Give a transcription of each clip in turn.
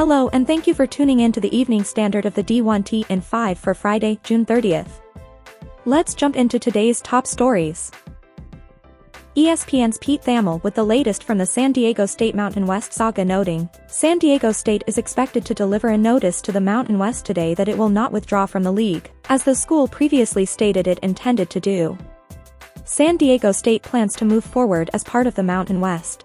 Hello and thank you for tuning in to the evening standard of the D1T in 5 for Friday, June 30th. Let's jump into today's top stories. ESPN's Pete Thamel with the latest from the San Diego State Mountain West saga noting, San Diego State is expected to deliver a notice to the Mountain West today that it will not withdraw from the league, as the school previously stated it intended to do. San Diego State plans to move forward as part of the Mountain West.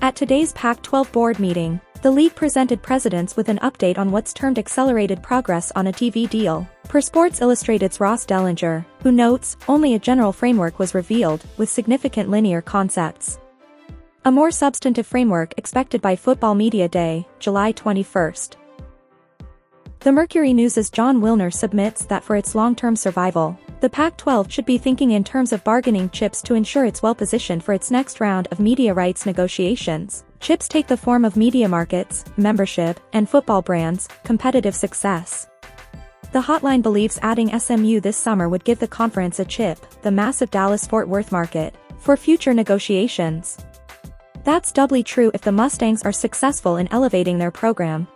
At today's Pac-12 board meeting, the league presented presidents with an update on what's termed accelerated progress on a TV deal. Per Sports Illustrated's Ross Dellenger, who notes, only a general framework was revealed, with significant linear concepts. A more substantive framework expected by Football Media Day, July 21st. The Mercury News' Jon Wilner submits that for its long-term survival, the Pac-12 should be thinking in terms of bargaining chips to ensure it's well-positioned for its next round of media rights negotiations. Chips take the form of media markets, membership, and football brands, competitive success. The hotline believes adding SMU this summer would give the conference a chip, the massive Dallas-Fort Worth market, for future negotiations. That's doubly true if the Mustangs are successful in elevating their program.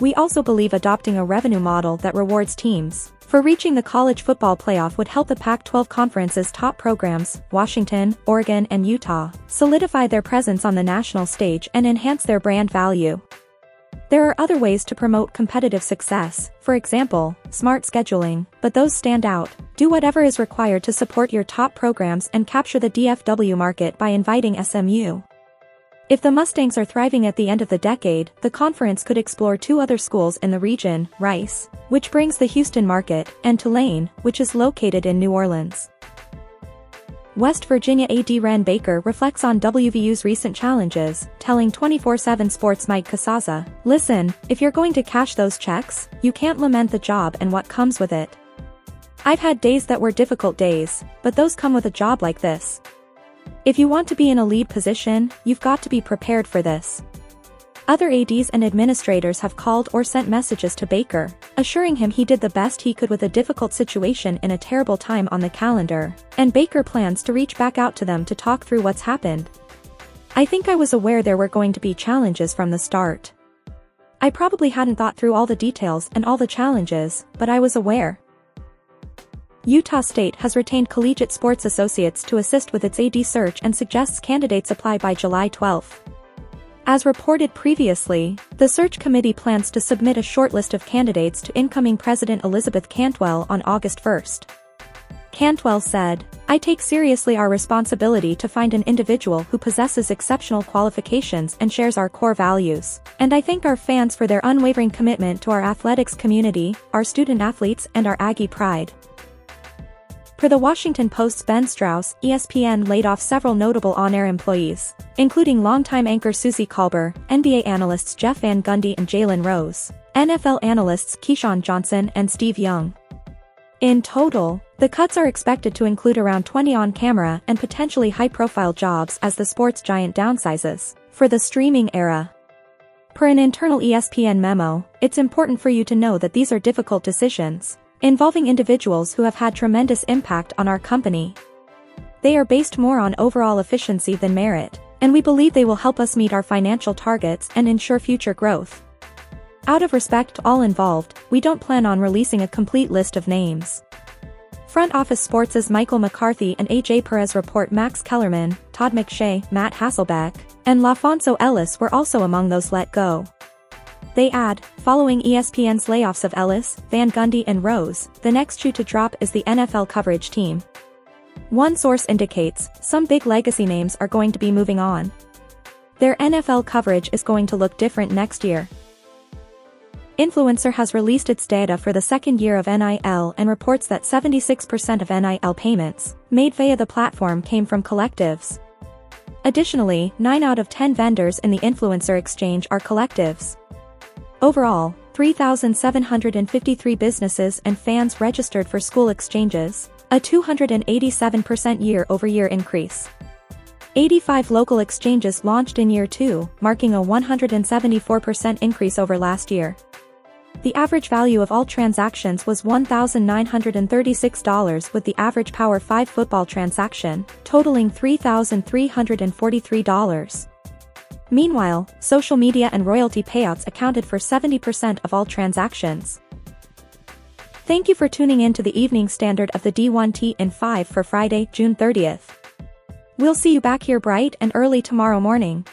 We also believe adopting a revenue model that rewards teams for reaching the college football playoff would help the Pac-12 conference's top programs, Washington, Oregon and Utah, solidify their presence on the national stage and enhance their brand value. There are other ways to promote competitive success, for example, smart scheduling, but those stand out. Do whatever is required to support your top programs and capture the DFW market by inviting SMU. If the Mustangs are thriving at the end of the decade, the conference could explore two other schools in the region, Rice, which brings the Houston market, and Tulane, which is located in New Orleans. West Virginia AD Wren Baker reflects on WVU's recent challenges, telling 24-7 Sports Mike Casazza, Listen, if you're going to cash those checks, you can't lament the job and what comes with it. I've had days that were difficult days, but those come with a job like this. If you want to be in a lead position, you've got to be prepared for this. Other ADs and administrators have called or sent messages to Baker, assuring him he did the best he could with a difficult situation in a terrible time on the calendar, and Baker plans to reach back out to them to talk through what's happened. I think I was aware there were going to be challenges from the start. I probably hadn't thought through all the details and all the challenges, but I was aware. Utah State has retained Collegiate Sports Associates to assist with its AD search and suggests candidates apply by July 12. As reported previously, the search committee plans to submit a shortlist of candidates to incoming President Elizabeth Cantwell on August 1. Cantwell said, I take seriously our responsibility to find an individual who possesses exceptional qualifications and shares our core values, and I thank our fans for their unwavering commitment to our athletics community, our student athletes and our Aggie pride. Per the Washington Post's Ben Strauss, ESPN laid off several notable on-air employees, including longtime anchor Suzy Kolber, NBA analysts Jeff Van Gundy and Jalen Rose, NFL analysts Keyshawn Johnson and Steve Young. In total, the cuts are expected to include around 20 on-camera and potentially high-profile jobs as the sports giant downsizes. For the streaming era, Per an internal ESPN memo, it's important for you to know that these are difficult decisions, involving individuals who have had tremendous impact on our company. They are based more on overall efficiency than merit, and we believe they will help us meet our financial targets and ensure future growth. Out of respect to all involved, we don't plan on releasing a complete list of names. Front Office Sports' Michael McCarthy and AJ Perez report Max Kellerman, Todd McShay, Matt Hasselbeck, and LaPhonso Ellis were also among those let go. They add, following ESPN's layoffs of Ellis, Van Gundy and Rose, the next shoe to drop is the NFL coverage team. One source indicates, some big legacy names are going to be moving on. Their NFL coverage is going to look different next year. INFLCR has released its data for the second year of NIL and reports that 76% of NIL payments, made via the platform came from collectives. Additionally, 9 out of 10 vendors in the INFLCR exchange are collectives. Overall, 3,753 businesses and fans registered for school exchanges, a 287% year-over-year increase. 85 local exchanges launched in year 2, marking a 174% increase over last year. The average value of all transactions was $1,936 with the average Power 5 football transaction, totaling $3,343. Meanwhile, social media and royalty payouts accounted for 70% of all transactions. Thank you for tuning in to the evening standard of the D1T in 5 for Friday, June 30th. We'll see you back here bright and early tomorrow morning.